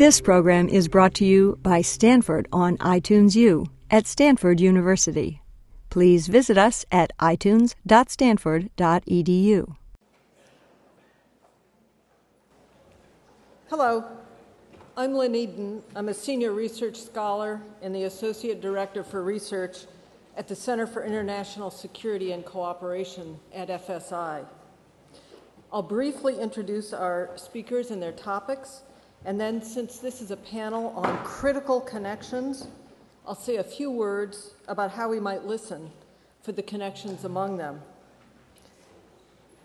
This program is brought to you by Stanford on iTunes U at Stanford University. Please visit us at itunes.stanford.edu. Hello, I'm Lynn Eden. I'm a senior research scholar and the associate director for research at the Center for International Security and Cooperation at FSI. I'll briefly introduce our speakers and their topics, and then, since this is a panel on critical connections, I'll say a few words about how we might listen for the connections among them.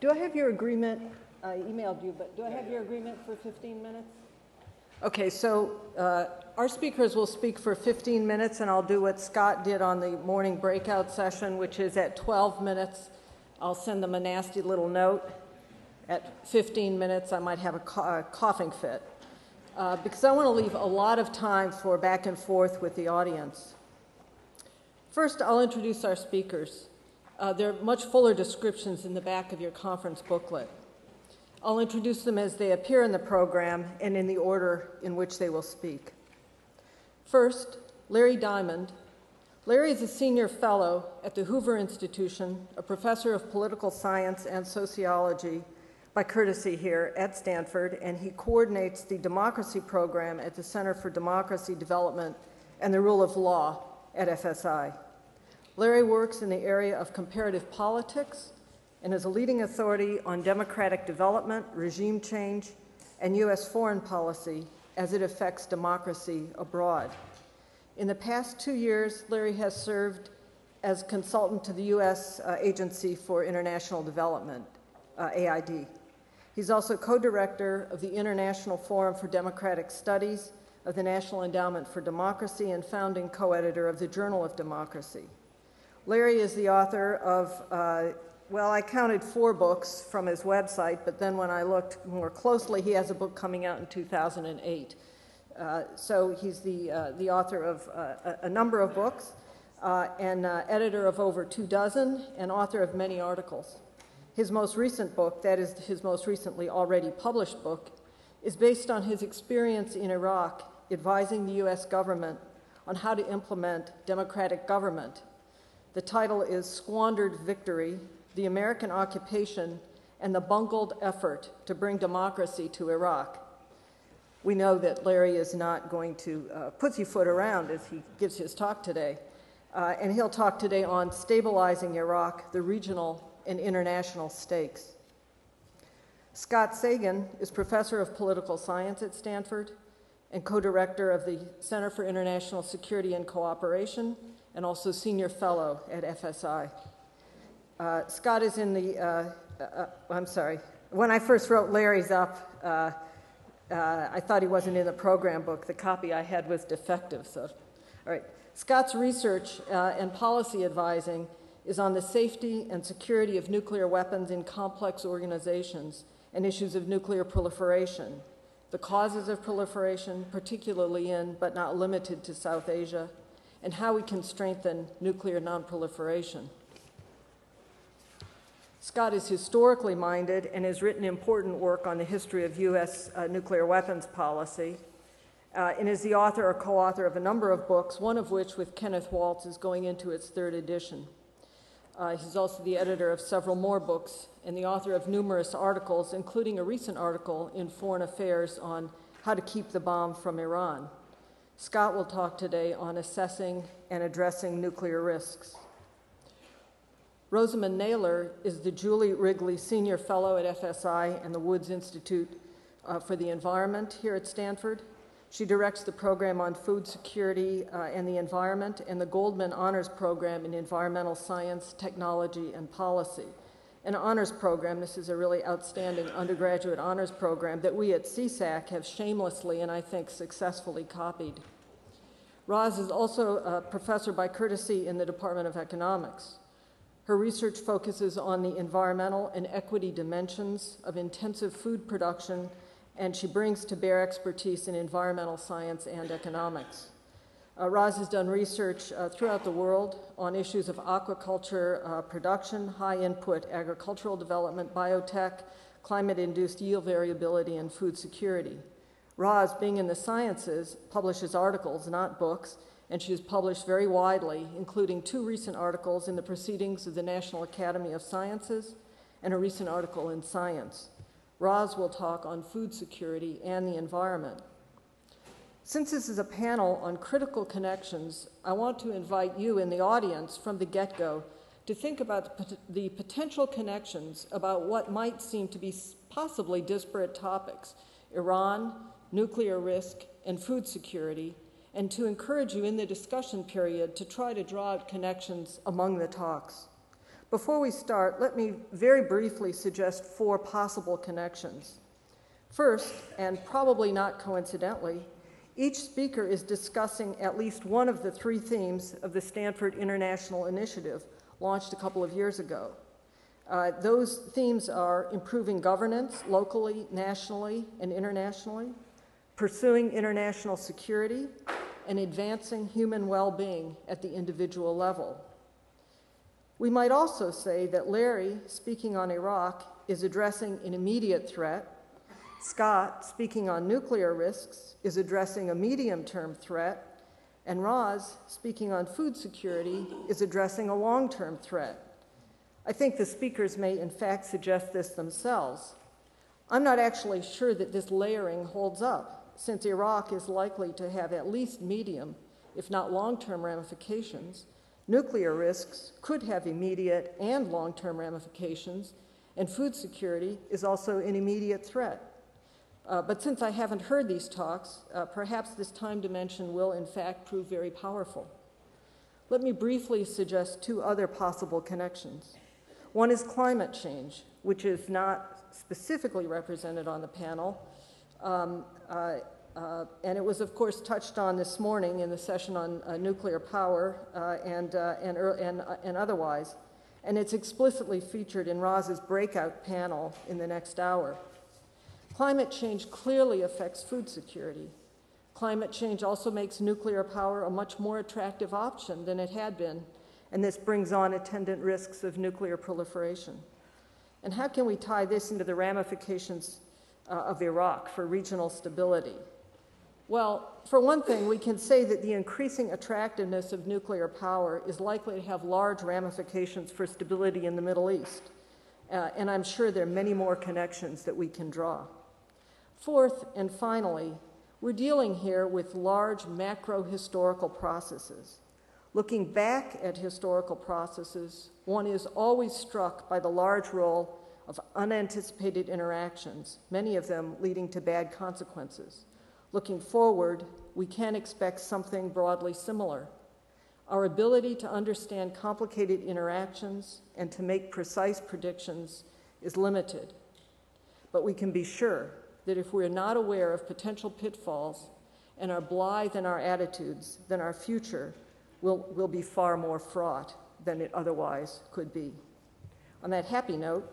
Do I have your agreement? I emailed you, but do I have your agreement for 15 minutes? Okay, so uh, our speakers will speak for 15 minutes, and I'll do what Scott did on the morning breakout session, which is at 12 minutes. I'll send them a nasty little note. At 15 minutes, I might have a, a coughing fit uh, because I want to leave a lot of time for back and forth with the audience. First, I'll introduce our speakers. Uh, there are much fuller descriptions in the back of your conference booklet. I'll introduce them as they appear in the program and in the order in which they will speak. First, Larry Diamond. Larry is a senior fellow at the Hoover Institution, a professor of political science and sociology by courtesy here at Stanford, and he coordinates the democracy program at the Center for Democracy Development and the Rule of Law at FSI. Larry works in the area of comparative politics and is a leading authority on democratic development, regime change, and U.S. foreign policy as it affects democracy abroad. In the past two years, Larry has served as consultant to the U.S. Uh, Agency for International Development, uh, AID. He's also co director of the International Forum for Democratic Studies of the National Endowment for Democracy and founding co editor of the Journal of Democracy. Larry is the author of, uh, well, I counted four books from his website, but then when I looked more closely, he has a book coming out in 2008. Uh, so he's the, uh, the author of uh, a, a, number of books uh, and uh, editor of over two dozen and author of many articles. His most recent book, that is his most recently already published book, is based on his experience in Iraq advising the U.S. government on how to implement democratic government. The title is Squandered Victory The American Occupation and the Bungled Effort to Bring Democracy to Iraq. We know that Larry is not going to uh, pussyfoot around as he gives his talk today. Uh, and he'll talk today on stabilizing Iraq, the regional and international stakes. Scott Sagan is professor of political science at Stanford and co director of the Center for International Security and Cooperation and also senior fellow at FSI. Uh, Scott is in the, uh, uh, uh, I'm sorry, when I first wrote Larry's up, uh, uh, I thought he wasn't in the program book. The copy I had was defective, so, all right. Scott's research and policy advising is on the safety and security of nuclear weapons in complex organizations and issues of nuclear proliferation, the causes of proliferation, particularly in but not limited to South Asia, and how we can strengthen nuclear nonproliferation. Scott is historically minded and has written important work on the history of U.S. Uh, nuclear weapons policy, uh, and is the author or co author of a number of books, one of which, with Kenneth Waltz, is going into its third edition. Uh, he's also the editor of several more books and the author of numerous articles, including a recent article in Foreign Affairs on how to keep the bomb from Iran. Scott will talk today on assessing and addressing nuclear risks. Rosamond Naylor is the Julie Wrigley Senior Fellow at FSI and the Woods Institute uh, for the Environment here at Stanford. She directs the program on food security uh, and the environment and the Goldman Honors Program in Environmental Science, Technology, and Policy. An honors program, this is a really outstanding undergraduate honors program that we at CISAC have shamelessly and I think successfully copied. Roz is also a professor by courtesy in the Department of Economics. Her research focuses on the environmental and equity dimensions of intensive food production and she brings to bear expertise in environmental science and economics. Uh, Roz has done research uh, throughout the world on issues of aquaculture uh, production, high input agricultural development, biotech, climate induced yield variability, and food security. Roz, being in the sciences, publishes articles, not books, and she has published very widely, including two recent articles in the Proceedings of the National Academy of Sciences and a recent article in Science. Roz will talk on food security and the environment. Since this is a panel on critical connections, I want to invite you in the audience from the get go to think about the potential connections about what might seem to be possibly disparate topics Iran, nuclear risk, and food security, and to encourage you in the discussion period to try to draw out connections among the talks. Before we start, let me very briefly suggest four possible connections. First, and probably not coincidentally, each speaker is discussing at least one of the three themes of the Stanford International Initiative, launched a couple of years ago. Uh, those themes are improving governance locally, nationally, and internationally, pursuing international security, and advancing human well being at the individual level. We might also say that Larry, speaking on Iraq, is addressing an immediate threat. Scott, speaking on nuclear risks, is addressing a medium term threat. And Roz, speaking on food security, is addressing a long term threat. I think the speakers may, in fact, suggest this themselves. I'm not actually sure that this layering holds up, since Iraq is likely to have at least medium, if not long term ramifications. Nuclear risks could have immediate and long term ramifications, and food security is also an immediate threat. Uh, but since I haven't heard these talks, uh, perhaps this time dimension will in fact prove very powerful. Let me briefly suggest two other possible connections. One is climate change, which is not specifically represented on the panel. Um, uh, uh, and it was, of course, touched on this morning in the session on uh, nuclear power uh, and, uh, and, and, and otherwise. And it's explicitly featured in Roz's breakout panel in the next hour. Climate change clearly affects food security. Climate change also makes nuclear power a much more attractive option than it had been, and this brings on attendant risks of nuclear proliferation. And how can we tie this into the ramifications uh, of Iraq for regional stability? Well, for one thing, we can say that the increasing attractiveness of nuclear power is likely to have large ramifications for stability in the Middle East. Uh, and I'm sure there are many more connections that we can draw. Fourth and finally, we're dealing here with large macro historical processes. Looking back at historical processes, one is always struck by the large role of unanticipated interactions, many of them leading to bad consequences. Looking forward, we can expect something broadly similar. Our ability to understand complicated interactions and to make precise predictions is limited. But we can be sure that if we're not aware of potential pitfalls and are blithe in our attitudes, then our future will, will be far more fraught than it otherwise could be. On that happy note,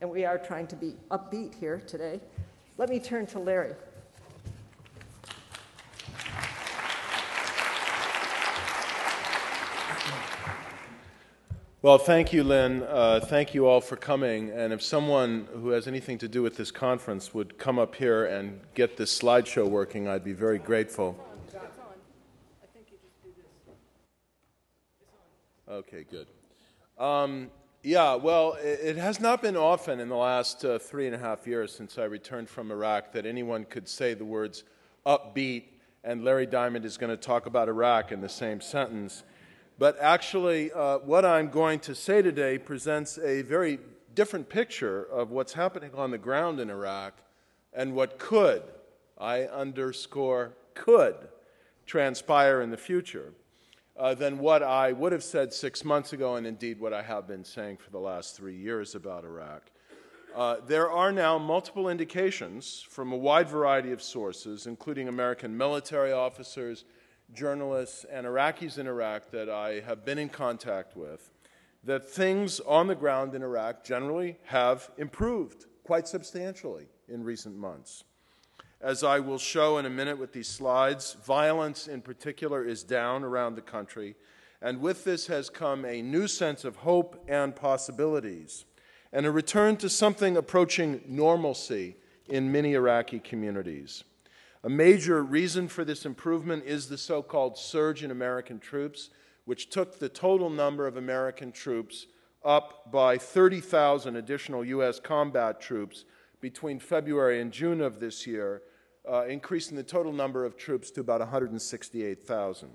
and we are trying to be upbeat here today, let me turn to Larry. Well, thank you, Lynn. Uh, thank you all for coming. And if someone who has anything to do with this conference would come up here and get this slideshow working, I'd be very grateful. Okay, good. Um, yeah, well, it, it, has not been often in the last uh, three and a half years since I returned from Iraq that anyone could say the words upbeat and Larry Diamond is going to talk about Iraq in the same sentence. But actually, uh, what I'm going to say today presents a very different picture of what's happening on the ground in Iraq and what could, I underscore could, transpire in the future uh, than what I would have said six months ago, and indeed what I have been saying for the last three years about Iraq. Uh, there are now multiple indications from a wide variety of sources, including American military officers journalists and Iraqis in Iraq that I have been in contact with that things on the ground in Iraq generally have improved quite substantially in recent months. As I will show in a minute with these slides, violence in particular is down around the country, and with this has come a new sense of hope and possibilities, and a return to something approaching normalcy in many Iraqi communities. A major reason for this improvement is the so called surge in American troops, which took the total number of American troops up by 30,000 additional U.S. combat troops between February and June of this year, uh, increasing the total number of troops to about 168,000.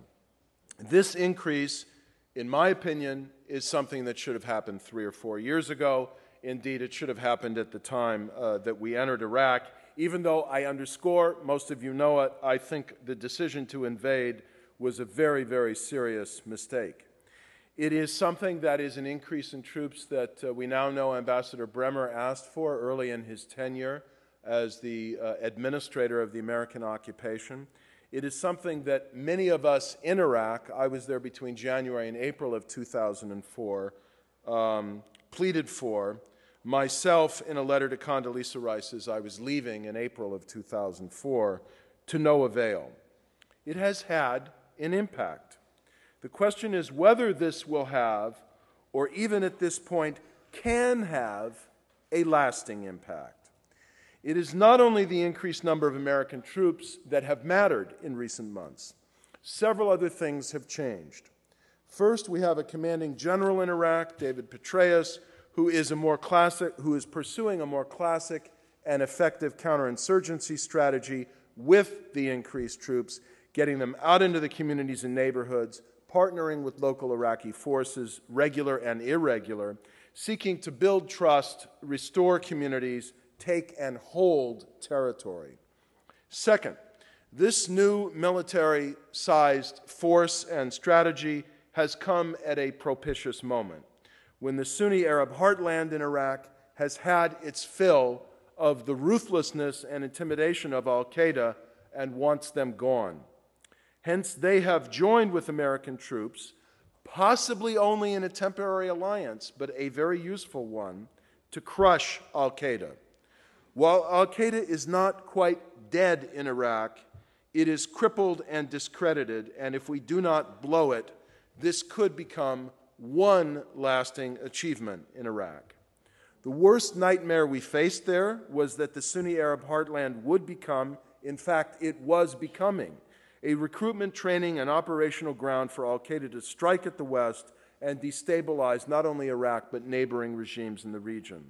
This increase, in my opinion, is something that should have happened three or four years ago. Indeed, it should have happened at the time uh, that we entered Iraq. Even though I underscore, most of you know it, I think the decision to invade was a very, very serious mistake. It is something that is an increase in troops that uh, we now know Ambassador Bremer asked for early in his tenure as the uh, administrator of the American occupation. It is something that many of us in Iraq, I was there between January and April of 2004, um, pleaded for. Myself, in a letter to Condoleezza Rice as I was leaving in April of 2004, to no avail. It has had an impact. The question is whether this will have, or even at this point, can have a lasting impact. It is not only the increased number of American troops that have mattered in recent months, several other things have changed. First, we have a commanding general in Iraq, David Petraeus, who is, a more classic, who is pursuing a more classic and effective counterinsurgency strategy with the increased troops, getting them out into the communities and neighborhoods, partnering with local Iraqi forces, regular and irregular, seeking to build trust, restore communities, take and hold territory. Second, this new military sized force and strategy has come at a propitious moment when the Sunni Arab heartland in Iraq has had its fill of the ruthlessness and intimidation of Al Qaeda and wants them gone. Hence, they have joined with American troops, possibly only in a temporary alliance, but a very useful one, to crush Al Qaeda. While Al Qaeda is not quite dead in Iraq, it is crippled and discredited, and if we do not blow it, this could become one lasting achievement in Iraq. The worst nightmare we faced there was that the Sunni Arab heartland would become, in fact, it was becoming, a recruitment, training, and operational ground for Al Qaeda to strike at the West and destabilize not only Iraq but neighboring regimes in the region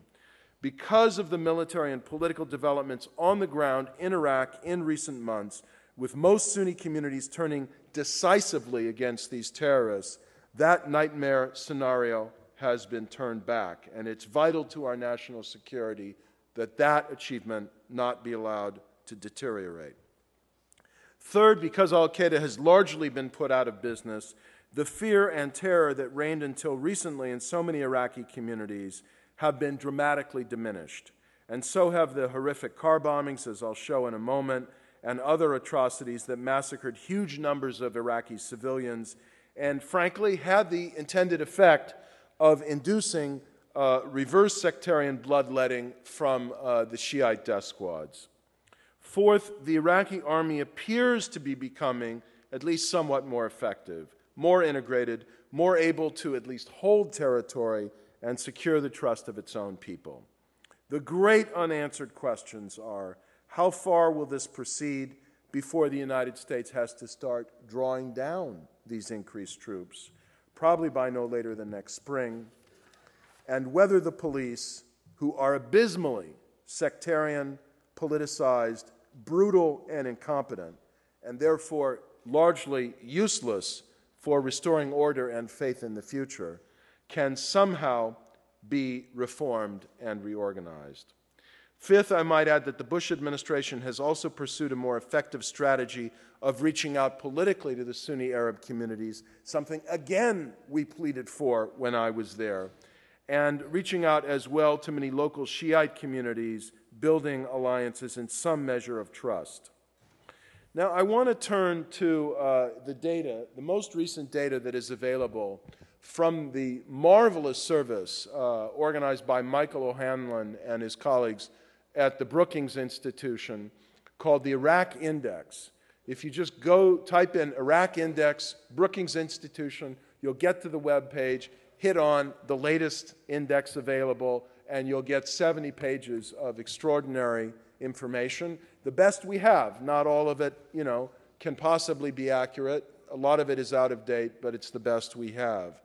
because of the military and political developments on the ground in Iraq in recent months, with most Sunni communities turning decisively against these terrorists, that nightmare scenario has been turned back. And it's vital to our national security that that achievement not be allowed to deteriorate. Third, because Al Qaeda has largely been put out of business, the fear and terror that reigned until recently in so many Iraqi communities have been dramatically diminished. And so have the horrific car bombings, as I'll show in a moment, and other atrocities that massacred huge numbers of Iraqi civilians and, frankly, had the intended effect of inducing uh, reverse sectarian bloodletting from uh, the Shiite death squads. Fourth, the Iraqi army appears to be becoming at least somewhat more effective, more integrated, more able to at least hold territory and secure the trust of its own people. The great unanswered questions are how far will this proceed before the United States has to start drawing down these increased troops, probably by no later than next spring, and whether the police, who are abysmally sectarian, politicized, brutal, and incompetent, and therefore largely useless for restoring order and faith in the future, can somehow be reformed and reorganized. Fifth, I might add that the Bush administration has also pursued a more effective strategy of reaching out politically to the Sunni Arab communities, something again we pleaded for when I was there, and reaching out as well to many local Shiite communities, building alliances in some measure of trust. Now, I want to turn to uh, the data, the most recent data that is available from the marvelous service uh, organized by Michael O'Hanlon and his colleagues at the Brookings Institution called the Iraq Index. If you just go type in Iraq Index, Brookings Institution, you'll get to the web page, hit on the latest index available, and you'll get 70 pages of extraordinary information. The best we have, not all of it, you know, can possibly be accurate. A lot of it is out of date, but it's the best we have.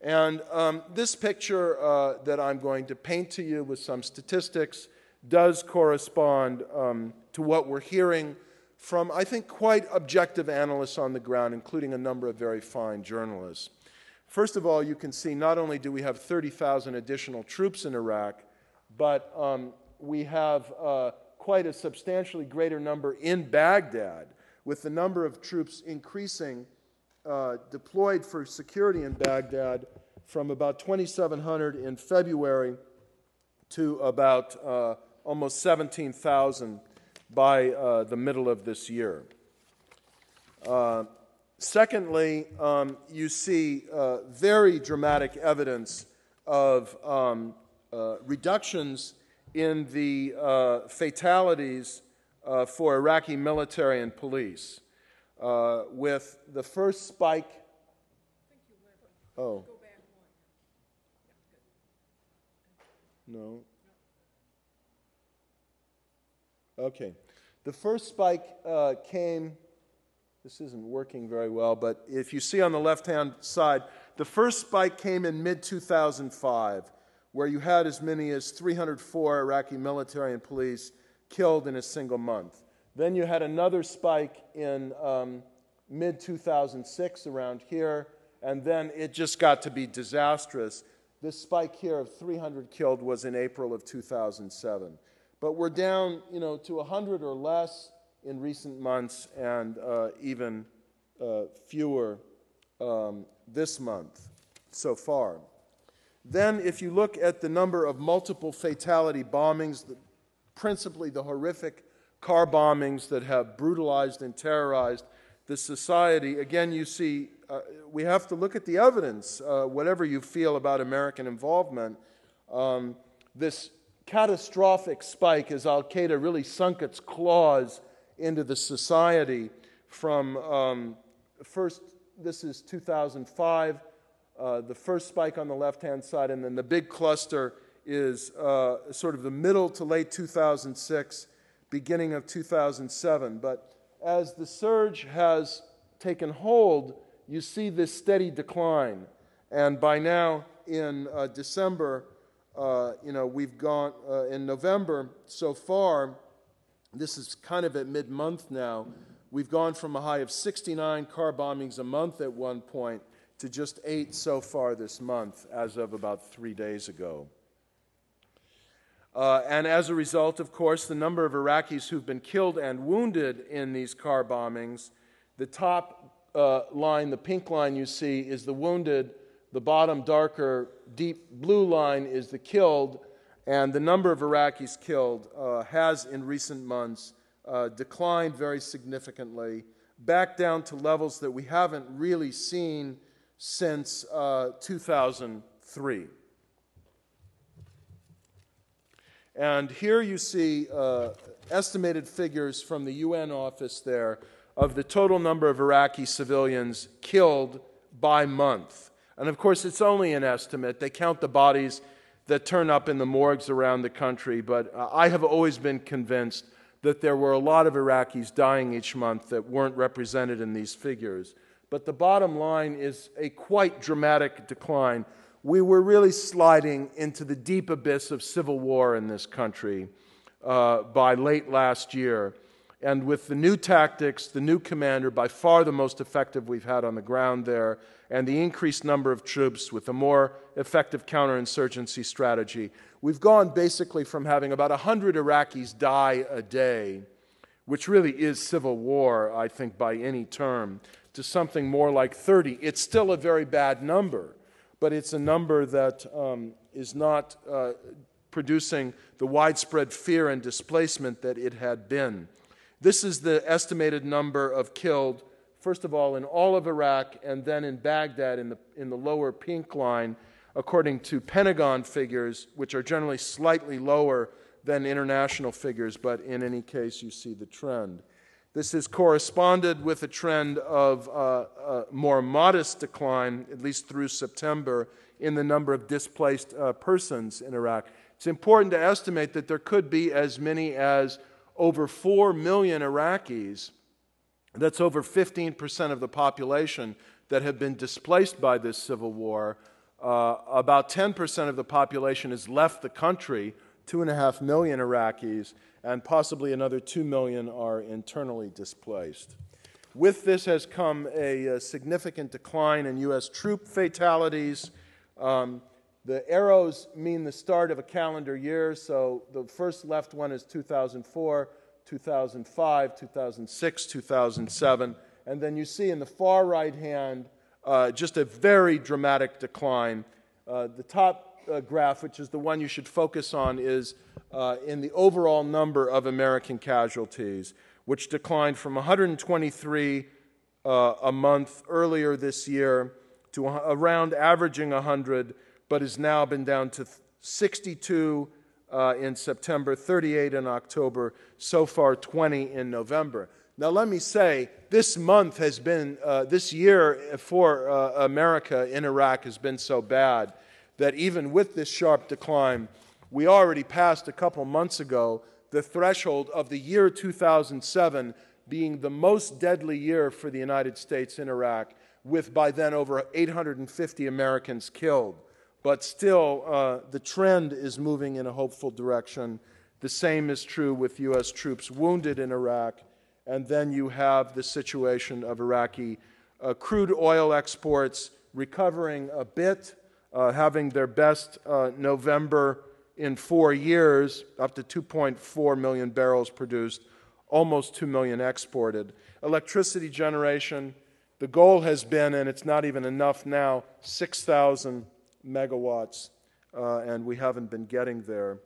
And um, this picture uh, that I'm going to paint to you with some statistics does correspond um, to what we're hearing from, I think, quite objective analysts on the ground, including a number of very fine journalists. First of all, you can see not only do we have 30,000 additional troops in Iraq, but um, we have uh, quite a substantially greater number in Baghdad, with the number of troops increasing uh, deployed for security in Baghdad from about 2,700 in February to about uh, almost 17,000 by uh, the middle of this year. Uh, secondly, um, you see uh, very dramatic evidence of um, uh, reductions in the uh, fatalities uh, for Iraqi military and police. with the first spike. Oh. No. Okay. The first spike uh, came, this isn't working very well, but if you see on the left hand side, the first spike came in mid 2005, where you had as many as 304 Iraqi military and police killed in a single month. Then you had another spike in um, mid 2006 around here, and then it just got to be disastrous. This spike here of 300 killed was in April of 2007 but we're down, you know, to 100 or less in recent months and uh, even uh, fewer um, this month so far. Then, if you look at the number of multiple fatality bombings, the, principally the horrific car bombings that have brutalized and terrorized the society, again, you see uh, we have to look at the evidence, uh, whatever you feel about American involvement. Um, this catastrophic spike as Al Qaeda really sunk its claws into the society from um, first, this is 2005, uh, the first spike on the left hand side, and then the big cluster is uh, sort of the middle to late 2006, beginning of 2007. But as the surge has taken hold, you see this steady decline. And by now, in uh, December, uh, you know, we've gone uh, in November so far, this is kind of at mid month now, we've gone from a high of 69 car bombings a month at one point to just eight so far this month, as of about three days ago. Uh, and as a result, of course, the number of Iraqis who've been killed and wounded in these car bombings, the top uh, line, the pink line you see, is the wounded the bottom, darker, deep blue line is the killed, and the number of Iraqis killed uh, has in recent months uh, declined very significantly, back down to levels that we haven't really seen since uh, 2003. And here you see uh, estimated figures from the UN office there of the total number of Iraqi civilians killed by month. And of course, it's only an estimate. They count the bodies that turn up in the morgues around the country, but uh, I have always been convinced that there were a lot of Iraqis dying each month that weren't represented in these figures. But the bottom line is a quite dramatic decline. We were really sliding into the deep abyss of civil war in this country uh, by late last year. And with the new tactics, the new commander, by far the most effective we've had on the ground there, and the increased number of troops with a more effective counterinsurgency strategy, we've gone basically from having about 100 Iraqis die a day, which really is civil war, I think, by any term, to something more like 30. It's still a very bad number, but it's a number that um, is not uh, producing the widespread fear and displacement that it had been. This is the estimated number of killed, first of all, in all of Iraq and then in Baghdad in the, in the lower pink line, according to Pentagon figures, which are generally slightly lower than international figures, but in any case, you see the trend. This has corresponded with a trend of uh, a more modest decline, at least through September, in the number of displaced uh, persons in Iraq. It's important to estimate that there could be as many as over 4 million Iraqis, that's over 15% of the population, that have been displaced by this civil war. Uh, about 10% of the population has left the country, 2.5 million Iraqis, and possibly another 2 million are internally displaced. With this has come a, a significant decline in U.S. troop fatalities. Um, the arrows mean the start of a calendar year, so the first left one is 2004, 2005, 2006, 2007. And then you see in the far right hand uh, just a very dramatic decline. Uh, the top uh, graph, which is the one you should focus on, is uh, in the overall number of American casualties, which declined from 123 uh, a month earlier this year to around averaging 100, but has now been down to 62 uh, in September, 38 in October, so far 20 in November. Now, let me say, this month has been, uh, this year for uh, America in Iraq has been so bad that even with this sharp decline, we already passed a couple months ago the threshold of the year 2007 being the most deadly year for the United States in Iraq, with by then over 850 Americans killed. But still, uh, the trend is moving in a hopeful direction. The same is true with U.S. troops wounded in Iraq. And then you have the situation of Iraqi uh, crude oil exports recovering a bit, uh, having their best uh, November in four years, up to 2.4 million barrels produced, almost 2 million exported. Electricity generation, the goal has been, and it's not even enough now, 6,000 megawatts, uh, and we haven't been getting there.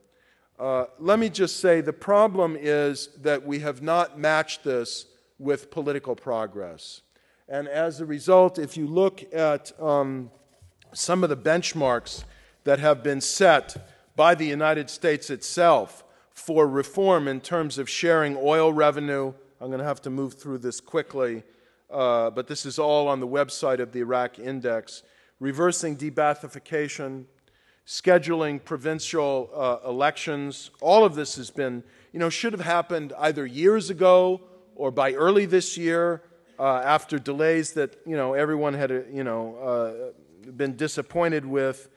Uh, let me just say the problem is that we have not matched this with political progress. And as a result, if you look at um, some of the benchmarks that have been set by the United States itself for reform in terms of sharing oil revenue. I'm going to have to move through this quickly, uh, but this is all on the website of the Iraq Index. Reversing de-Baathification, scheduling provincial uh, elections, all of this has been, you know, should have happened either years ago or by early this year uh, after delays that, you know, everyone had, uh, you know, uh, been disappointed with.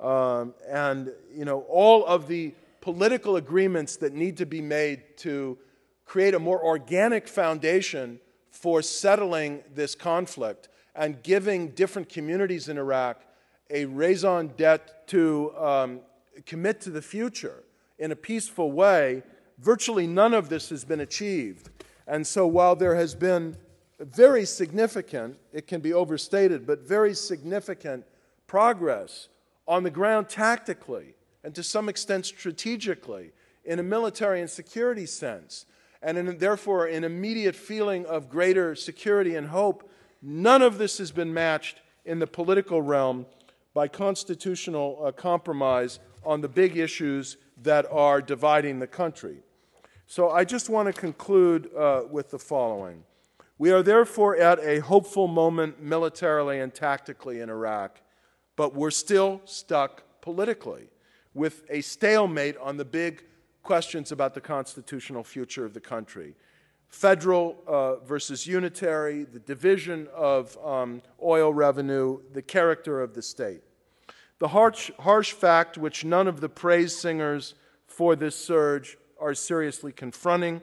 Um, and you know all of the political agreements that need to be made to create a more organic foundation for settling this conflict and giving different communities in Iraq a raison d'etre to um, commit to the future in a peaceful way, virtually none of this has been achieved. And so while there has been very significant, it can be overstated, but very significant progress on the ground tactically and to some extent strategically in a military and security sense, and in, therefore an immediate feeling of greater security and hope, none of this has been matched in the political realm by constitutional uh, compromise on the big issues that are dividing the country. So I just want to conclude uh, with the following. We are therefore at a hopeful moment militarily and tactically in Iraq but we're still stuck politically with a stalemate on the big questions about the constitutional future of the country federal uh, versus unitary, the division of um, oil revenue, the character of the state. The harsh, harsh fact, which none of the praise singers for this surge are seriously confronting,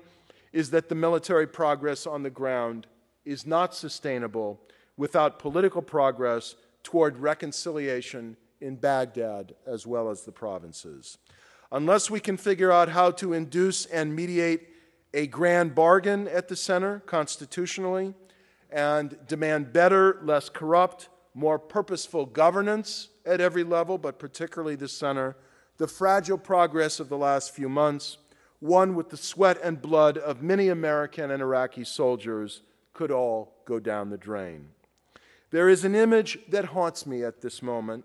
is that the military progress on the ground is not sustainable without political progress toward reconciliation in Baghdad as well as the provinces. Unless we can figure out how to induce and mediate a grand bargain at the center constitutionally and demand better, less corrupt, more purposeful governance at every level, but particularly the center, the fragile progress of the last few months, won with the sweat and blood of many American and Iraqi soldiers, could all go down the drain. There is an image that haunts me at this moment.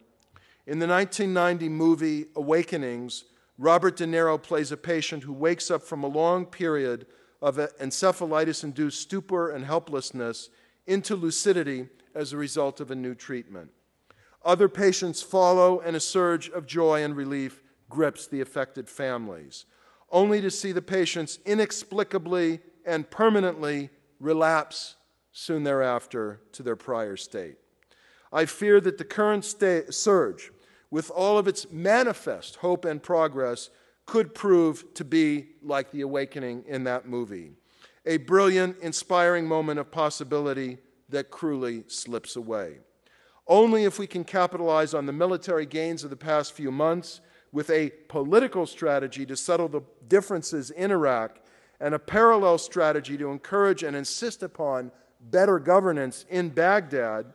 In the 1990 movie Awakenings, Robert De Niro plays a patient who wakes up from a long period of encephalitis induced stupor and helplessness into lucidity as a result of a new treatment. Other patients follow, and a surge of joy and relief grips the affected families, only to see the patients inexplicably and permanently relapse soon thereafter to their prior state. I fear that the current surge, with all of its manifest hope and progress, could prove to be like the awakening in that movie a brilliant, inspiring moment of possibility that cruelly slips away. Only if we can capitalize on the military gains of the past few months with a political strategy to settle the differences in Iraq and a parallel strategy to encourage and insist upon better governance in Baghdad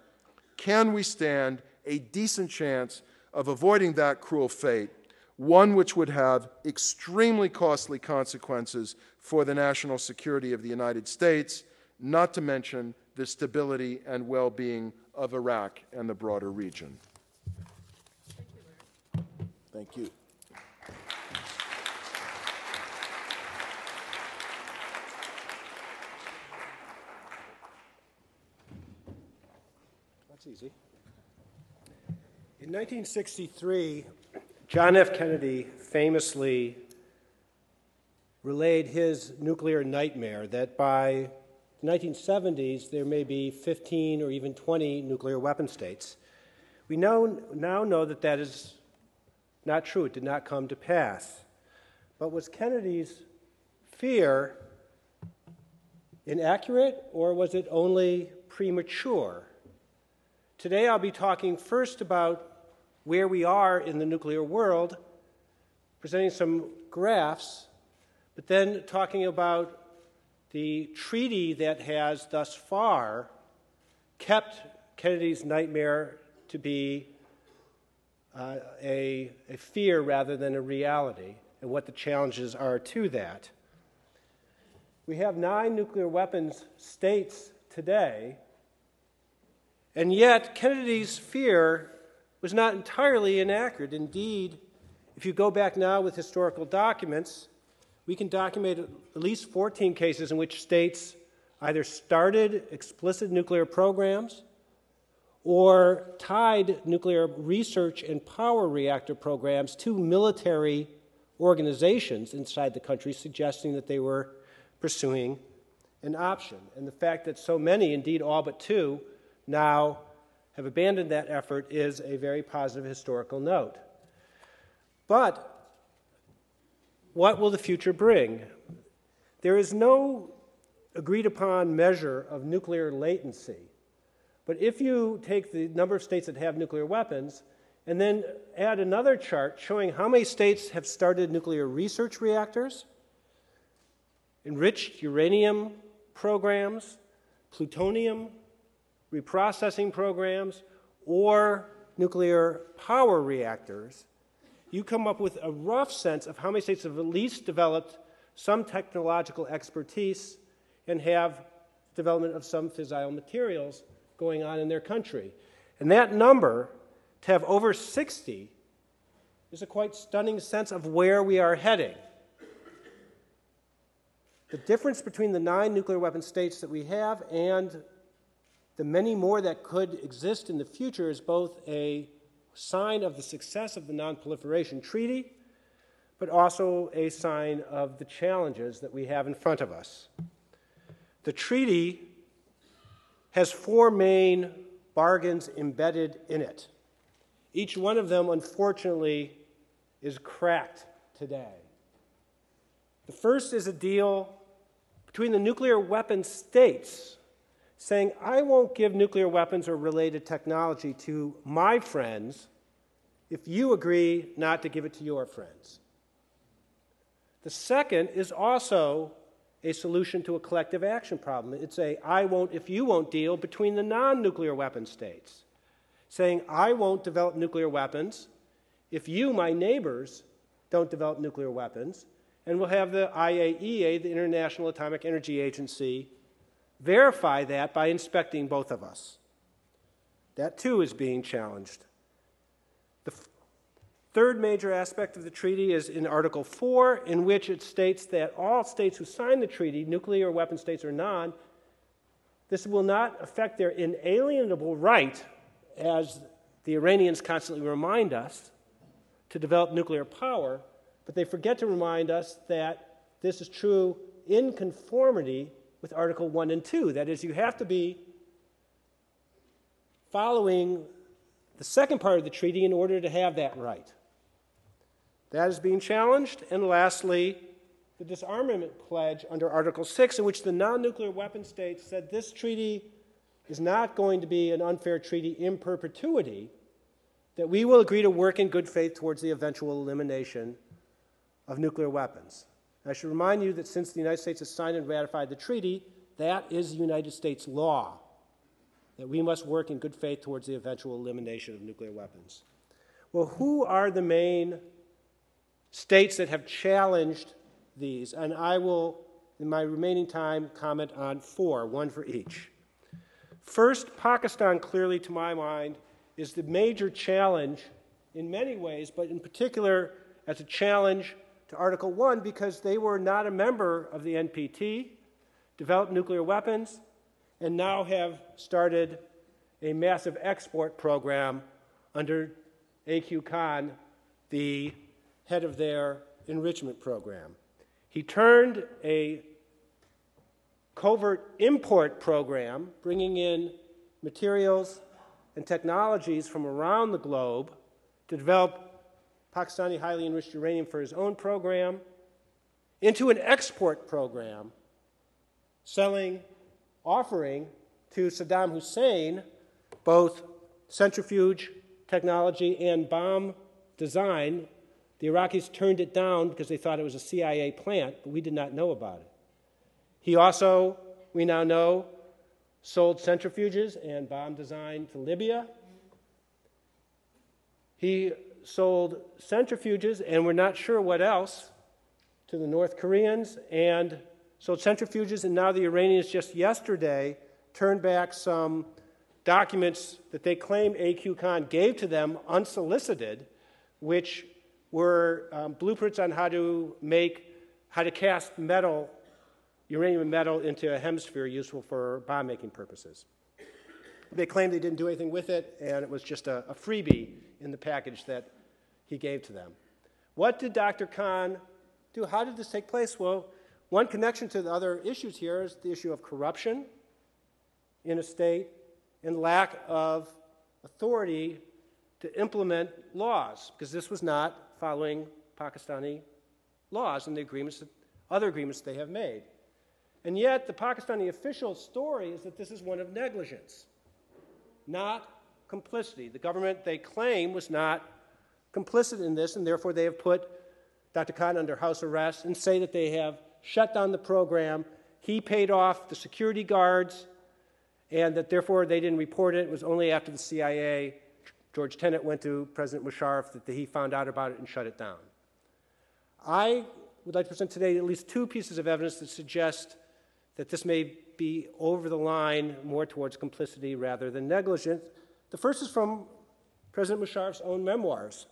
can we stand a decent chance of avoiding that cruel fate, one which would have extremely costly consequences for the national security of the United States, not to mention the stability and well being of Iraq and the broader region. Thank you. That's easy. In 1963, John F. Kennedy famously relayed his nuclear nightmare that by the 1970s there may be 15 or even 20 nuclear weapon states. We know, now know that that is not true. It did not come to pass. But was Kennedy's fear inaccurate or was it only premature? Today I'll be talking first about where we are in the nuclear world, presenting some graphs, but then talking about the treaty that has thus far kept Kennedy's nightmare to be uh, a, a fear rather than a reality, and what the challenges are to that. We have nine nuclear weapons states today and yet, Kennedy's fear was not entirely inaccurate. Indeed, if you go back now with historical documents, we can document at least 14 cases in which states either started explicit nuclear programs or tied nuclear research and power reactor programs to military organizations inside the country, suggesting that they were pursuing an option. And the fact that so many, indeed all but two, now have abandoned that effort is a very positive historical note. But what will the future bring? There is no agreed upon measure of nuclear latency. But if you take the number of states that have nuclear weapons and then add another chart showing how many states have started nuclear research reactors, enriched uranium programs, plutonium reprocessing programs, or nuclear power reactors, you come up with a rough sense of how many states have at least developed some technological expertise and have development of some fissile materials going on in their country. And that number, to have over 60, is a quite stunning sense of where we are heading. The difference between the nine nuclear weapon states that we have and the many more that could exist in the future is both a sign of the success of the Non-Proliferation Treaty, but also a sign of the challenges that we have in front of us. The treaty has four main bargains embedded in it. Each one of them, unfortunately, is cracked today. The first is a deal between the nuclear weapon states saying, I won't give nuclear weapons or related technology to my friends if you agree not to give it to your friends. The second is also a solution to a collective action problem. It's a I won't if you won't deal between the non nuclear weapon states, saying, I won't develop nuclear weapons if you, my neighbors, don't develop nuclear weapons. And we'll have the IAEA, the International Atomic Energy Agency, verify that by inspecting both of us. That too is being challenged. The third major aspect of the treaty is in Article 4, in which it states that all states who sign the treaty, nuclear weapon states or non, this will not affect their inalienable right, as the Iranians constantly remind us, to develop nuclear power, but they forget to remind us that this is true in conformity with Article 1 and 2. That is, you have to be following the second part of the treaty in order to have that right. That is being challenged. And lastly, the disarmament pledge under Article 6, in which the non nuclear weapon states said this treaty is not going to be an unfair treaty in perpetuity, that we will agree to work in good faith towards the eventual elimination of nuclear weapons. I should remind you that since the United States has signed and ratified the treaty, that is United States law, that we must work in good faith towards the eventual elimination of nuclear weapons. Well, who are the main states that have challenged these? And I will, in my remaining time, comment on four, one for each. First, Pakistan, clearly to my mind, is the major challenge in many ways, but in particular as a challenge to Article 1 because they were not a member of the NPT, developed nuclear weapons, and now have started a massive export program under A.Q. Khan, the head of their enrichment program. He turned a covert import program, bringing in materials and technologies from around the globe to develop Pakistani highly enriched uranium for his own program into an export program, selling, offering to Saddam Hussein both centrifuge technology and bomb design. The Iraqis turned it down because they thought it was a CIA plant, but we did not know about it. He also, we now know, sold centrifuges and bomb design to Libya. He sold centrifuges, and we're not sure what else, to the North Koreans, and sold centrifuges, and now the Iranians just yesterday turned back some documents that they claim AQ Khan gave to them unsolicited, which were um, blueprints on how to make, how to cast metal, uranium metal into a hemisphere useful for bomb making purposes. They claimed they didn't do anything with it, and it was just a, a freebie in the package that he gave to them. What did Dr. Khan do? How did this take place? Well, one connection to the other issues here is the issue of corruption in a state and lack of authority to implement laws, because this was not following Pakistani laws and the agreements that, other agreements they have made. And yet, the Pakistani official story is that this is one of negligence, not complicity. The government they claim was not complicit in this, and therefore they have put Dr. Khan under house arrest and say that they have shut down the program. He paid off the security guards, and that therefore they didn't report it. It was only after the CIA, George Tenet went to President Musharraf, that he found out about it and shut it down. I would like to present today at least two pieces of evidence that suggest that this may be over the line more towards complicity rather than negligence. The first is from President Musharraf's own memoirs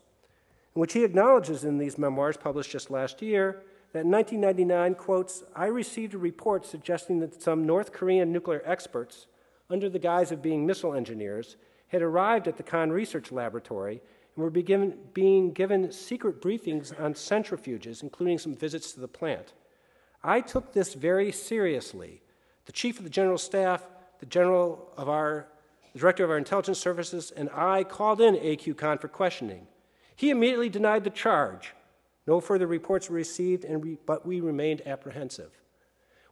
in which he acknowledges in these memoirs published just last year that in 1999 quotes i received a report suggesting that some north korean nuclear experts under the guise of being missile engineers had arrived at the khan research laboratory and were begin, being given secret briefings on centrifuges including some visits to the plant. I took this very seriously. The chief of the general staff the general of our the director of our intelligence services and i called in aq khan for questioning he immediately denied the charge. No further reports were received, but we remained apprehensive.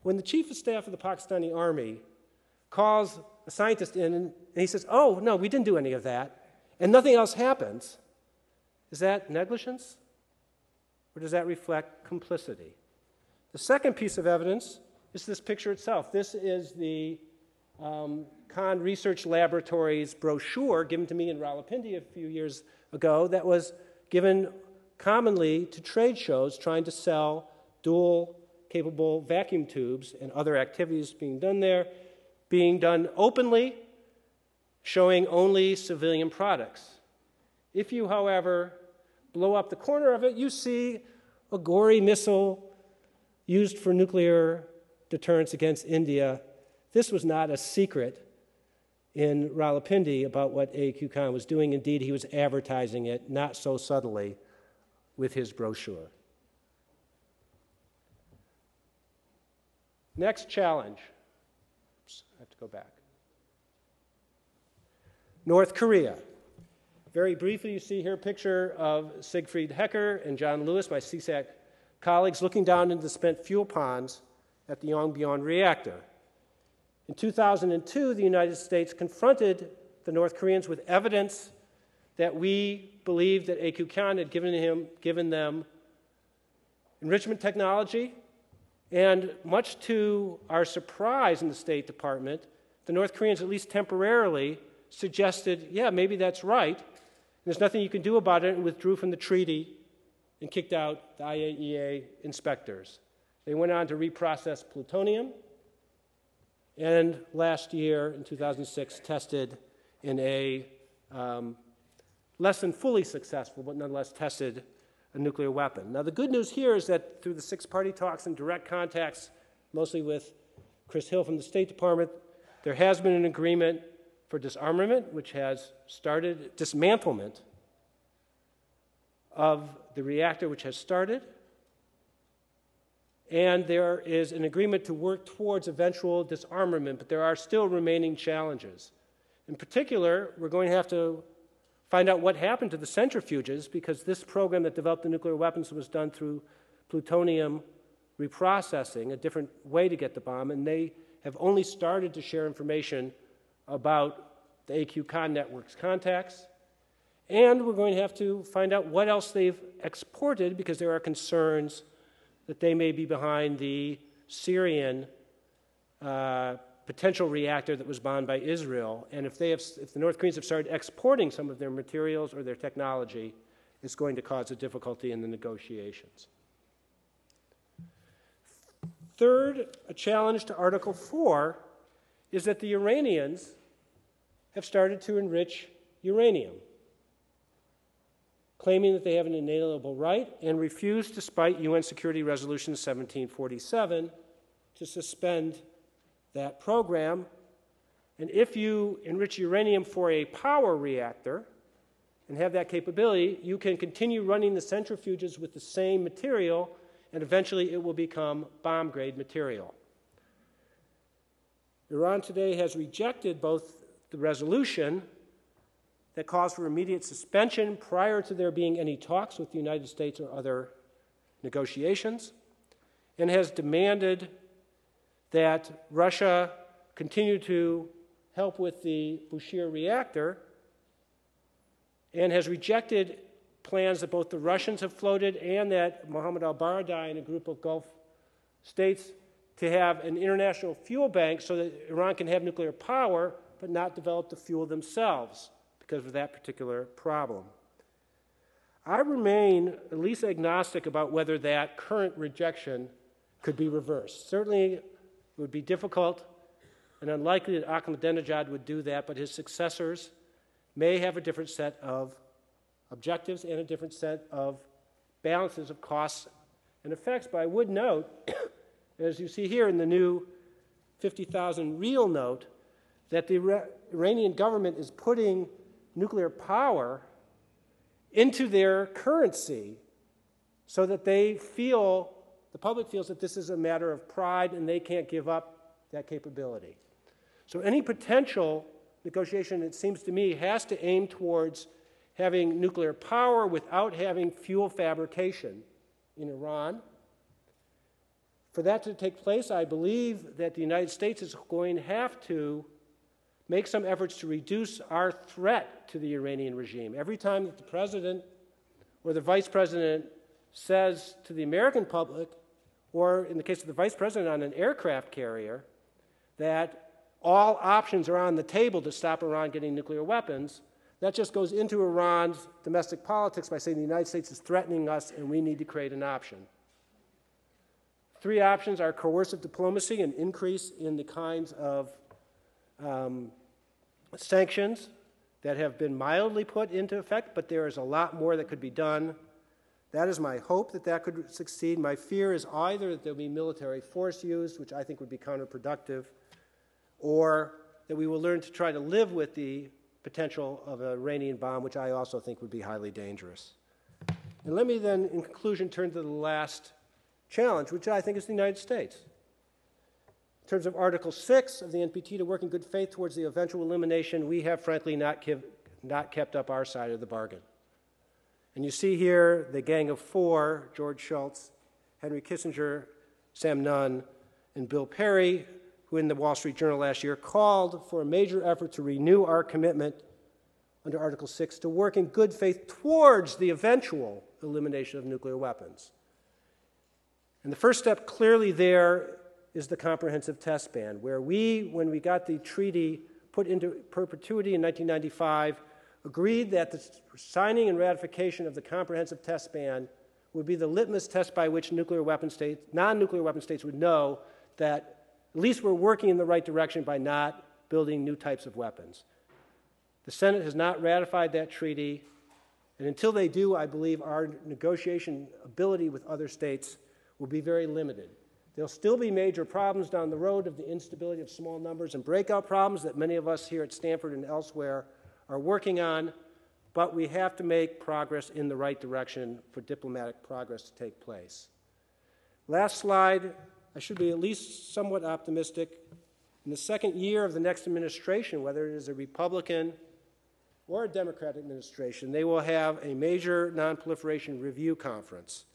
When the chief of staff of the Pakistani army calls a scientist in and he says, Oh, no, we didn't do any of that, and nothing else happens, is that negligence? Or does that reflect complicity? The second piece of evidence is this picture itself. This is the um, Khan Research Laboratory's brochure given to me in Rawalpindi a few years ago that was given commonly to trade shows trying to sell dual capable vacuum tubes and other activities being done there, being done openly, showing only civilian products. If you, however, blow up the corner of it, you see a Ghauri missile used for nuclear deterrence against India. This was not a secret in Rawalpindi about what A.Q. Khan was doing. Indeed, he was advertising it, not so subtly, with his brochure. Next challenge. Oops, I have to go back. North Korea. Very briefly, you see here a picture of Siegfried Hecker and John Lewis, my CISAC colleagues, looking down into the spent fuel ponds at the Yongbyon reactor. In 2002, the United States confronted the North Koreans with evidence that we believed that AQ Khan had given, him, given them enrichment technology. And much to our surprise in the State Department, the North Koreans, at least temporarily, suggested, yeah, maybe that's right. There's nothing you can do about it, and withdrew from the treaty and kicked out the IAEA inspectors. They went on to reprocess plutonium, and last year, in 2006, tested in a um, less than fully successful, but nonetheless tested a nuclear weapon. Now, the good news here is that through the six party talks and direct contacts, mostly with Chris Hill from the State Department, there has been an agreement for disarmament, which has started dismantlement of the reactor, which has started. And there is an agreement to work towards eventual disarmament, but there are still remaining challenges. In particular, we're going to have to find out what happened to the centrifuges because this program that developed the nuclear weapons was done through plutonium reprocessing, a different way to get the bomb, and they have only started to share information about the AQ Khan network's contacts. And we're going to have to find out what else they've exported because there are concerns that they may be behind the Syrian uh, potential reactor that was bombed by Israel. And if, they have, if the North Koreans have started exporting some of their materials or their technology, it's going to cause a difficulty in the negotiations. Third, a challenge to Article 4 is that the Iranians have started to enrich uranium, claiming that they have an inalienable right and refuse, despite UN Security Resolution 1747, to suspend that program. And if you enrich uranium for a power reactor and have that capability, you can continue running the centrifuges with the same material, and eventually it will become bomb grade material. Iran today has rejected both the resolution that calls for immediate suspension prior to there being any talks with the United States or other negotiations, and has demanded that Russia continue to help with the Bushehr reactor, and has rejected plans that both the Russians have floated and that Mohammed ElBaradei and a group of Gulf states to have an international fuel bank so that Iran can have nuclear power but not develop the fuel themselves because of that particular problem. I remain at least agnostic about whether that current rejection could be reversed. Certainly, it would be difficult and unlikely that Ahmadinejad would do that, but his successors may have a different set of objectives and a different set of balances of costs and effects. But I would note, as you see here in the new 50,000 rial note, that the Iranian government is putting nuclear power into their currency so that they feel, the public feels that this is a matter of pride and they can't give up that capability. So any potential negotiation, it seems to me, has to aim towards having nuclear power without having fuel fabrication in Iran. For that to take place, I believe that the United States is going to have to make some efforts to reduce our threat to the Iranian regime. Every time that the president or the vice president says to the American public, or in the case of the vice president on an aircraft carrier, that all options are on the table to stop Iran getting nuclear weapons, that just goes into Iran's domestic politics by saying the United States is threatening us and we need to create an option. Three options are coercive diplomacy, an increase in the kinds of um, sanctions that have been mildly put into effect, but there is a lot more that could be done. That is my hope that that could succeed. My fear is either that there'll be military force used, which I think would be counterproductive, or that we will learn to try to live with the potential of an Iranian bomb, which I also think would be highly dangerous. And let me then, in conclusion, turn to the last challenge, which I think is the United States. In terms of Article 6 of the NPT to work in good faith towards the eventual elimination, we have frankly not, give, not kept up our side of the bargain. And you see here the gang of four George Shultz, Henry Kissinger, Sam Nunn, and Bill Perry, who in the Wall Street Journal last year called for a major effort to renew our commitment under Article 6 to work in good faith towards the eventual elimination of nuclear weapons. And the first step clearly there is the comprehensive test ban, where we, when we got the treaty put into perpetuity in 1995, agreed that the signing and ratification of the comprehensive test ban would be the litmus test by which nuclear weapon states, non-nuclear weapon states would know that at least we're working in the right direction by not building new types of weapons. The Senate has not ratified that treaty, and until they do, I believe our negotiation ability with other states will be very limited. There'll still be major problems down the road of the instability of small numbers and breakout problems that many of us here at Stanford and elsewhere are working on, but we have to make progress in the right direction for diplomatic progress to take place. Last slide, I should be at least somewhat optimistic. In the second year of the next administration, whether it is a Republican or a Democratic administration, they will have a major nonproliferation review conference.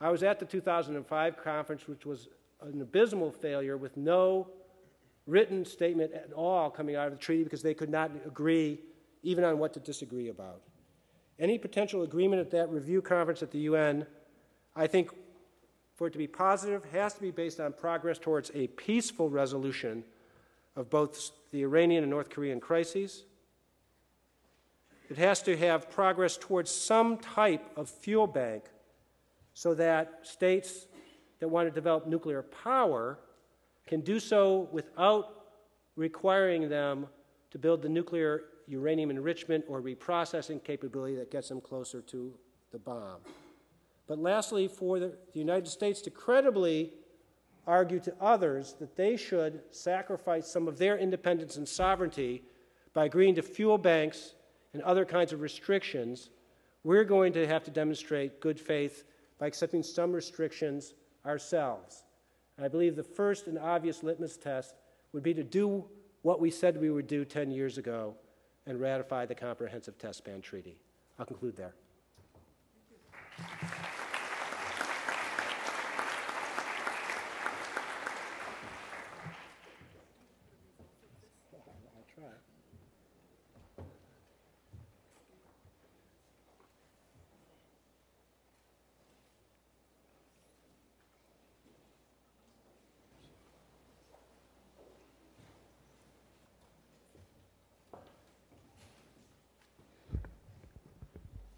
I was at the 2005 conference, which was an abysmal failure with no written statement at all coming out of the treaty because they could not agree even on what to disagree about. Any potential agreement at that review conference at the UN, I think, for it to be positive, has to be based on progress towards a peaceful resolution of both the Iranian and North Korean crises. It has to have progress towards some type of fuel bank so that states that want to develop nuclear power can do so without requiring them to build the nuclear uranium enrichment or reprocessing capability that gets them closer to the bomb. But lastly, for the, United States to credibly argue to others that they should sacrifice some of their independence and sovereignty by agreeing to fuel banks and other kinds of restrictions, we're going to have to demonstrate good faith by accepting some restrictions ourselves. And I believe the first and obvious litmus test would be to do what we said we would do 10 years ago and ratify the Comprehensive Test Ban Treaty. I'll conclude there.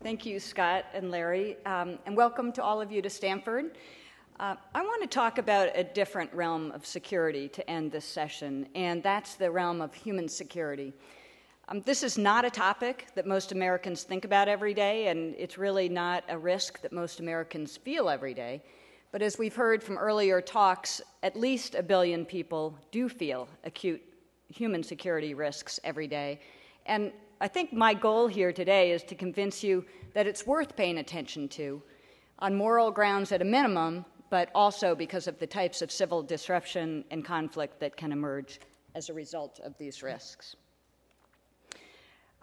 Thank you, Scott and Larry, um, and welcome to all of you to Stanford. Uh, I want to talk about a different realm of security to end this session, and that's the realm of human security. Um, this is not a topic that most Americans think about every day, and it's really not a risk that most Americans feel every day. But as we've heard from earlier talks, at least a billion people do feel acute human security risks every day. And I think my goal here today is to convince you that it's worth paying attention to on moral grounds at a minimum, but also because of the types of civil disruption and conflict that can emerge as a result of these risks.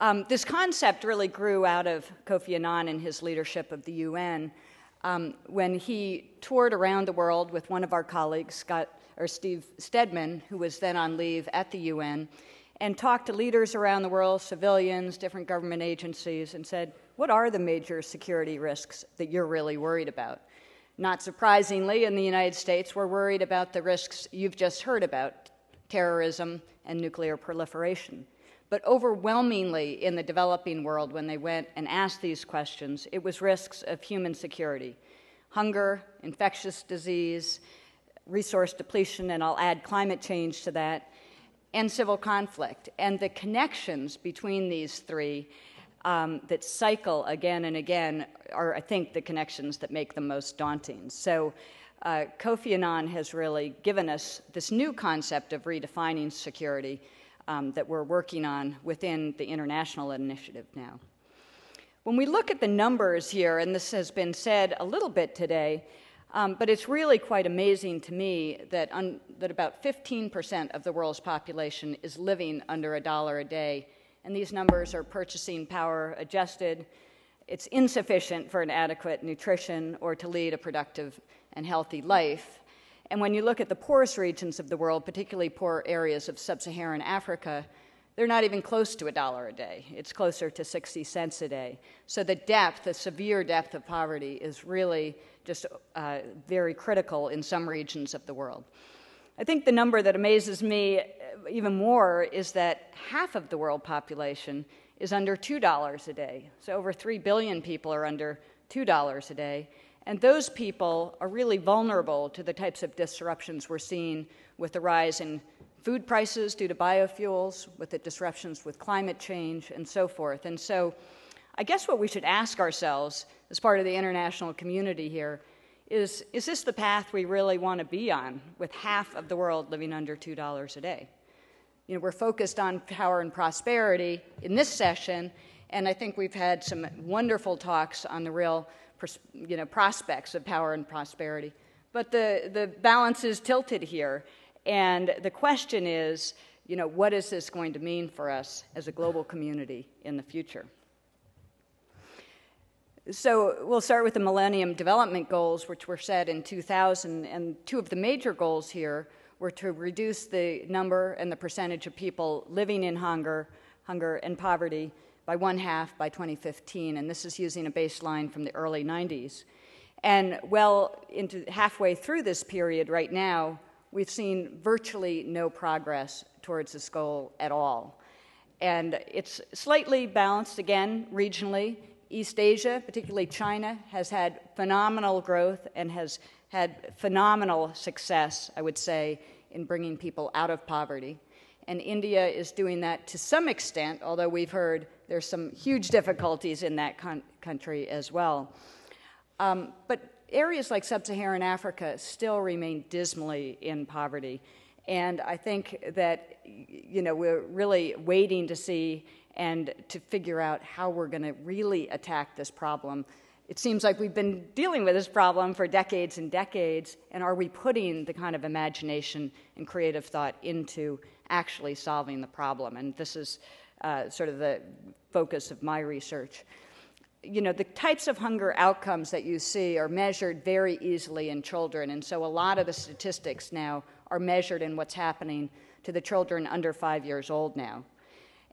Um, this concept really grew out of Kofi Annan and his leadership of the UN um, when he toured around the world with one of our colleagues, Scott or Steve Stedman, who was then on leave at the UN, and talked to leaders around the world, civilians, different government agencies, and said, What are the major security risks that you're really worried about? Not surprisingly, in the United States, we're worried about the risks you've just heard about terrorism and nuclear proliferation. But overwhelmingly in the developing world, when they went and asked these questions, it was risks of human security hunger, infectious disease, resource depletion, and I'll add climate change to that, and civil conflict. And the connections between these three um, that cycle again and again are, I think, the connections that make them most daunting. So, uh, Kofi Annan has really given us this new concept of redefining security um, that we're working on within the international initiative now. When we look at the numbers here, and this has been said a little bit today, um, but it's really quite amazing to me that, un, that about 15% of the world's population is living under a dollar a day. And these numbers are purchasing power adjusted. It's insufficient for an adequate nutrition or to lead a productive and healthy life. And when you look at the poorest regions of the world, particularly poor areas of sub Saharan Africa, they're not even close to a dollar a day. It's closer to 60 cents a day. So the depth, the severe depth of poverty, is really just uh, very critical in some regions of the world. I think the number that amazes me uh, even more is that half of the world population is under $2 a day. So over 3 billion people are under $2 a day. And those people are really vulnerable to the types of disruptions we're seeing with the rise in food prices due to biofuels, with the disruptions with climate change, and so forth. And so, I guess what we should ask ourselves as part of the international community here is is this the path we really want to be on with half of the world living under $2 a day? You know, we're focused on power and prosperity in this session, and I think we've had some wonderful talks on the real you know, prospects of power and prosperity. But the, the balance is tilted here. And the question is, you know, what is this going to mean for us as a global community in the future? So we'll start with the Millennium Development Goals, which were set in 2000. And two of the major goals here were to reduce the number and the percentage of people living in hunger, hunger and poverty by one half by 2015. And this is using a baseline from the early 90s. And well into halfway through this period right now, we've seen virtually no progress towards this goal at all. And it's slightly balanced again regionally. East Asia, particularly China, has had phenomenal growth and has had phenomenal success, I would say, in bringing people out of poverty. And India is doing that to some extent, although we've heard there's some huge difficulties in that con- country as well. Um, but areas like sub Saharan Africa still remain dismally in poverty. And I think that, you know, we're really waiting to see and to figure out how we're going to really attack this problem. It seems like we've been dealing with this problem for decades and decades, and are we putting the kind of imagination and creative thought into actually solving the problem? And this is uh, sort of the focus of my research you know, the types of hunger outcomes that you see are measured very easily in children. And so a lot of the statistics now are measured in what's happening to the children under five years old now.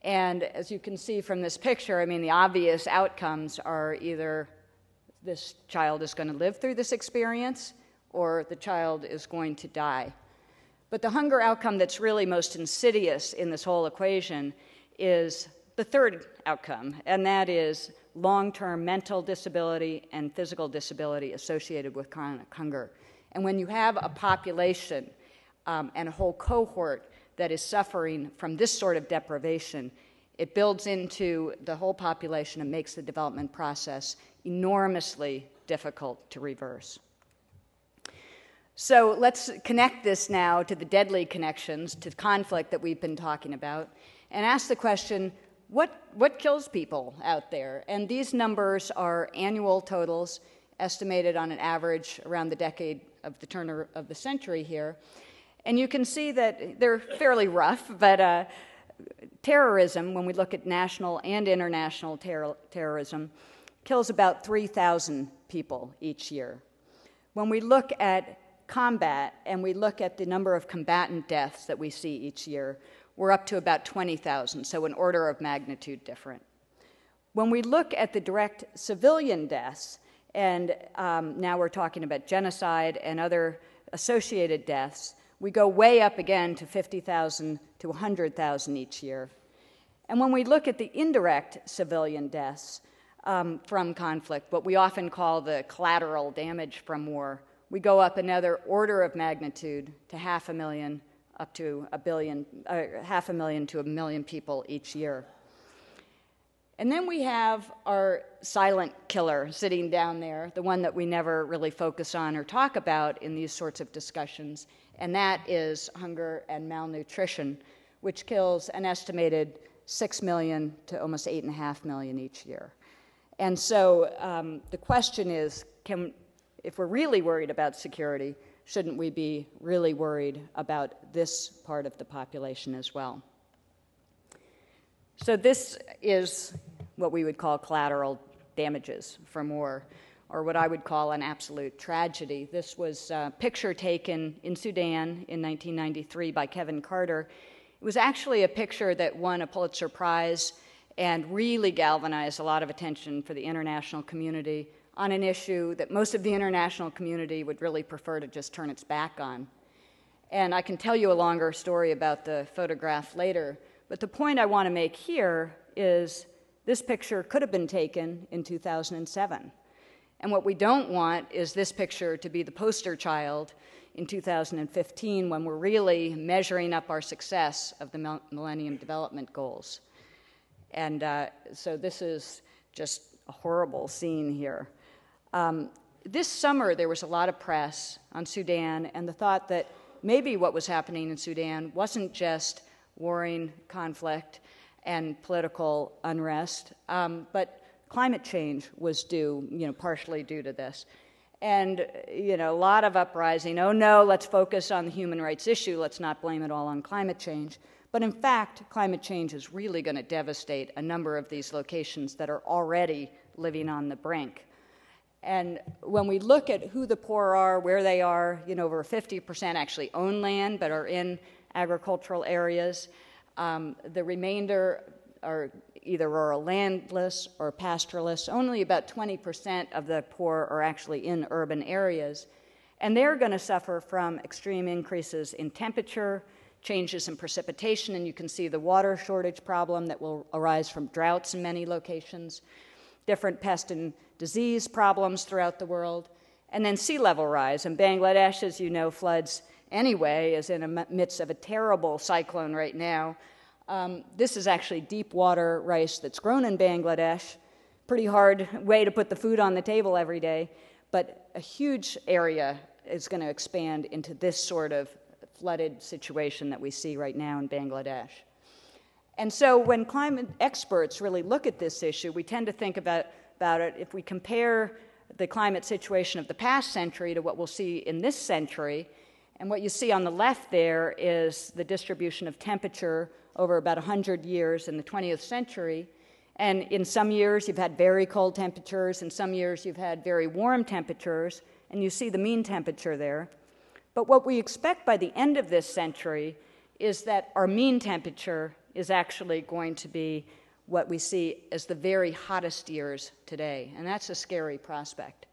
And as you can see from this picture, I mean, the obvious outcomes are either this child is going to live through this experience or the child is going to die. But the hunger outcome that's really most insidious in this whole equation is the third outcome, and that is long term mental disability and physical disability associated with chronic hunger. And when you have a population um, and a whole cohort that is suffering from this sort of deprivation, it builds into the whole population and makes the development process enormously difficult to reverse. So let's connect this now to the deadly connections to conflict that we've been talking about and ask the question what, what kills people out there? And these numbers are annual totals estimated on an average around the decade of the turn of the century here. And you can see that they're fairly rough, but uh, terrorism, when we look at national and international ter- terrorism, kills about 3,000 people each year. When we look at combat and we look at the number of combatant deaths that we see each year, we're up to about 20,000, so an order of magnitude different. When we look at the direct civilian deaths, and um, now we're talking about genocide and other associated deaths, we go way up again to 50,000 to 100,000 each year. And when we look at the indirect civilian deaths um, from conflict, what we often call the collateral damage from war, we go up another order of magnitude to half a million up to a billion, uh, half a million to a million people each year. And then we have our silent killer sitting down there, the one that we never really focus on or talk about in these sorts of discussions, and that is hunger and malnutrition, which kills an estimated 6 million to almost 8.5 million each year. And so um, the question is can, if we're really worried about security, shouldn't we be really worried about this part of the population as well? So, this is what we would call collateral damages from war, or what I would call an absolute tragedy. This was a picture taken in Sudan in 1993 by Kevin Carter. It was actually a picture that won a Pulitzer Prize and really galvanized a lot of attention for the international community on an issue that most of the international community would really prefer to just turn its back on. And I can tell you a longer story about the photograph later, but the point I want to make here is this picture could have been taken in 2007. And what we don't want is this picture to be the poster child in 2015 when we're really measuring up our success of the Millennium Development Goals. And uh, so this is just a horrible scene here. Um, this summer, there was a lot of press on Sudan and the thought that maybe what was happening in Sudan wasn't just warring conflict and political unrest, um, but climate change was due, you know, partially due to this. And, you know, a lot of uprising. Oh no, let's focus on the human rights issue. Let's not blame it all on climate change. But in fact, climate change is really going to devastate a number of these locations that are already living on the brink. And when we look at who the poor are, where they are, you know, over 50% actually own land but are in agricultural areas. Um, the remainder are either rural landless or pastoralist. Only about 20% of the poor are actually in urban areas. And they're going to suffer from extreme increases in temperature, changes in precipitation, and you can see the water shortage problem that will arise from droughts in many locations, different pest and disease problems throughout the world, and then sea level rise. And Bangladesh, as you know, floods anyway, is in the midst of a terrible cyclone right now. Um, this is actually deep water rice that's grown in Bangladesh. Pretty hard way to put the food on the table every day, but a huge area is going to expand into this sort of flooded situation that we see right now in Bangladesh. And so when climate experts really look at this issue, we tend to think about, about it if we compare the climate situation of the past century to what we'll see in this century. And what you see on the left there is the distribution of temperature over about 100 years in the 20th century. And in some years, you've had very cold temperatures, in some years, you've had very warm temperatures, and you see the mean temperature there. But what we expect by the end of this century is that our mean temperature is actually going to be what we see as the very hottest years today, and that's a scary prospect.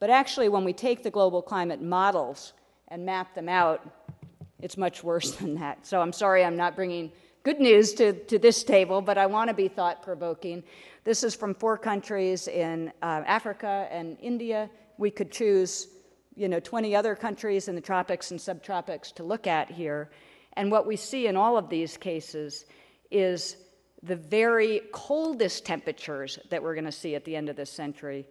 But actually, when we take the global climate models and map them out, it's much worse than that. So I'm sorry I'm not bringing good news to, to this table, but I want to be thought provoking. This is from four countries in uh, Africa and India. We could choose you know, 20 other countries in the tropics and subtropics to look at here. And what we see in all of these cases is the very coldest temperatures that we're going to see at the end of this century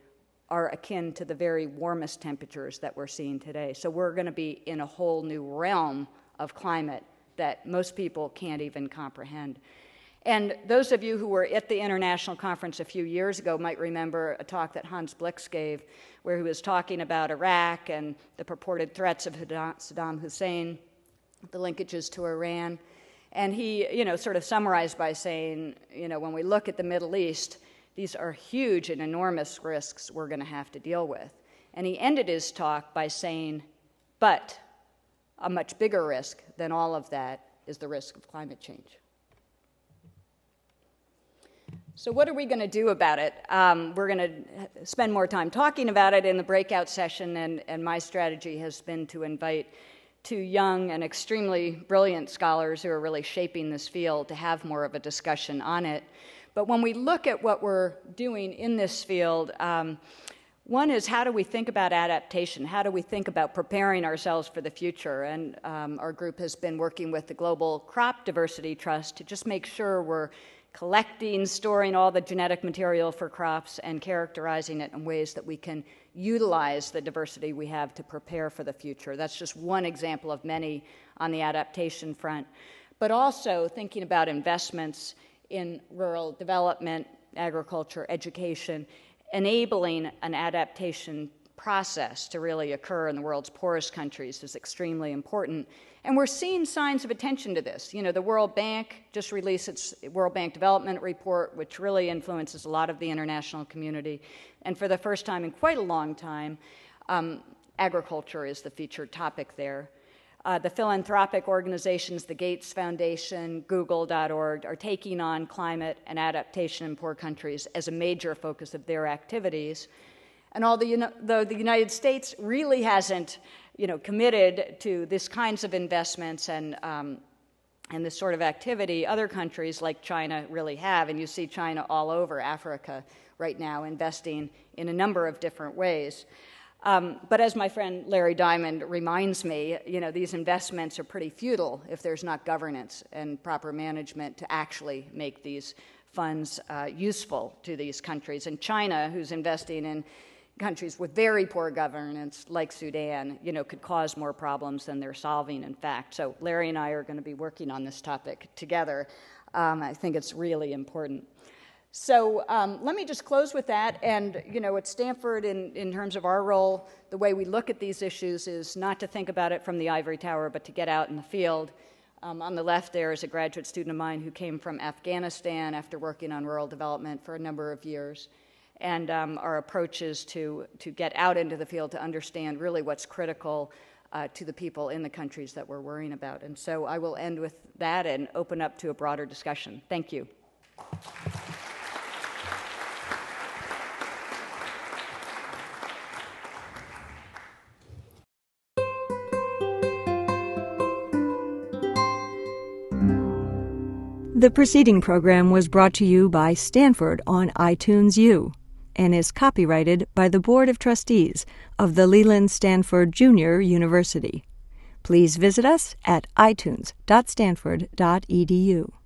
are akin to the very warmest temperatures that we're seeing today. So we're going to be in a whole new realm of climate that most people can't even comprehend. And those of you who were at the international conference a few years ago might remember a talk that Hans Blix gave, where he was talking about Iraq and the purported threats of Saddam Hussein, the linkages to Iran. And he, you know, sort of summarized by saying, you know, when we look at the Middle East, these are huge and enormous risks we're going to have to deal with. And he ended his talk by saying, but a much bigger risk than all of that is the risk of climate change. So, what are we going to do about it? Um, we're going to spend more time talking about it in the breakout session, and, and my strategy has been to invite two young and extremely brilliant scholars who are really shaping this field to have more of a discussion on it. But when we look at what we're doing in this field, um, one is how do we think about adaptation? How do we think about preparing ourselves for the future? And um, our group has been working with the Global Crop Diversity Trust to just make sure we're collecting, storing all the genetic material for crops, and characterizing it in ways that we can utilize the diversity we have to prepare for the future. That's just one example of many on the adaptation front. But also thinking about investments in rural development, agriculture, education, enabling an adaptation process to really occur in the world's poorest countries is extremely important. And we're seeing signs of attention to this. You know, the World Bank just released its World Bank Development Report, which really influences a lot of the international community. And for the first time in quite a long time, um, agriculture is the featured topic there. Uh, the philanthropic organizations, the Gates Foundation, Google.org, are taking on climate and adaptation in poor countries as a major focus of their activities. And although the United States really hasn't, you know, committed to this kinds of investments and um, and this sort of activity, other countries like China really have, and you see China all over Africa right now investing in a number of different ways. Um, but as my friend Larry Diamond reminds me, you know, these investments are pretty futile if there's not governance and proper management to actually make these funds uh, useful to these countries. And China, who's investing in countries with very poor governance, like Sudan, you know, could cause more problems than they're solving, in fact. So Larry and I are going to be working on this topic together. Um, I think it's really important. So um, let me just close with that. And, you know, at Stanford, in, in terms of our role, the way we look at these issues is not to think about it from the ivory tower, but to get out in the field. Um, on the left there is a graduate student of mine who came from Afghanistan after working on rural development for a number of years. And um, our approach is to, to get out into the field to understand really what's critical uh, to the people in the countries that we're worrying about. And so I will end with that and open up to a broader discussion. Thank you. The preceding program was brought to you by Stanford on iTunes U and is copyrighted by the Board of Trustees of the Leland Stanford Junior University. Please visit us at itunes.stanford.edu.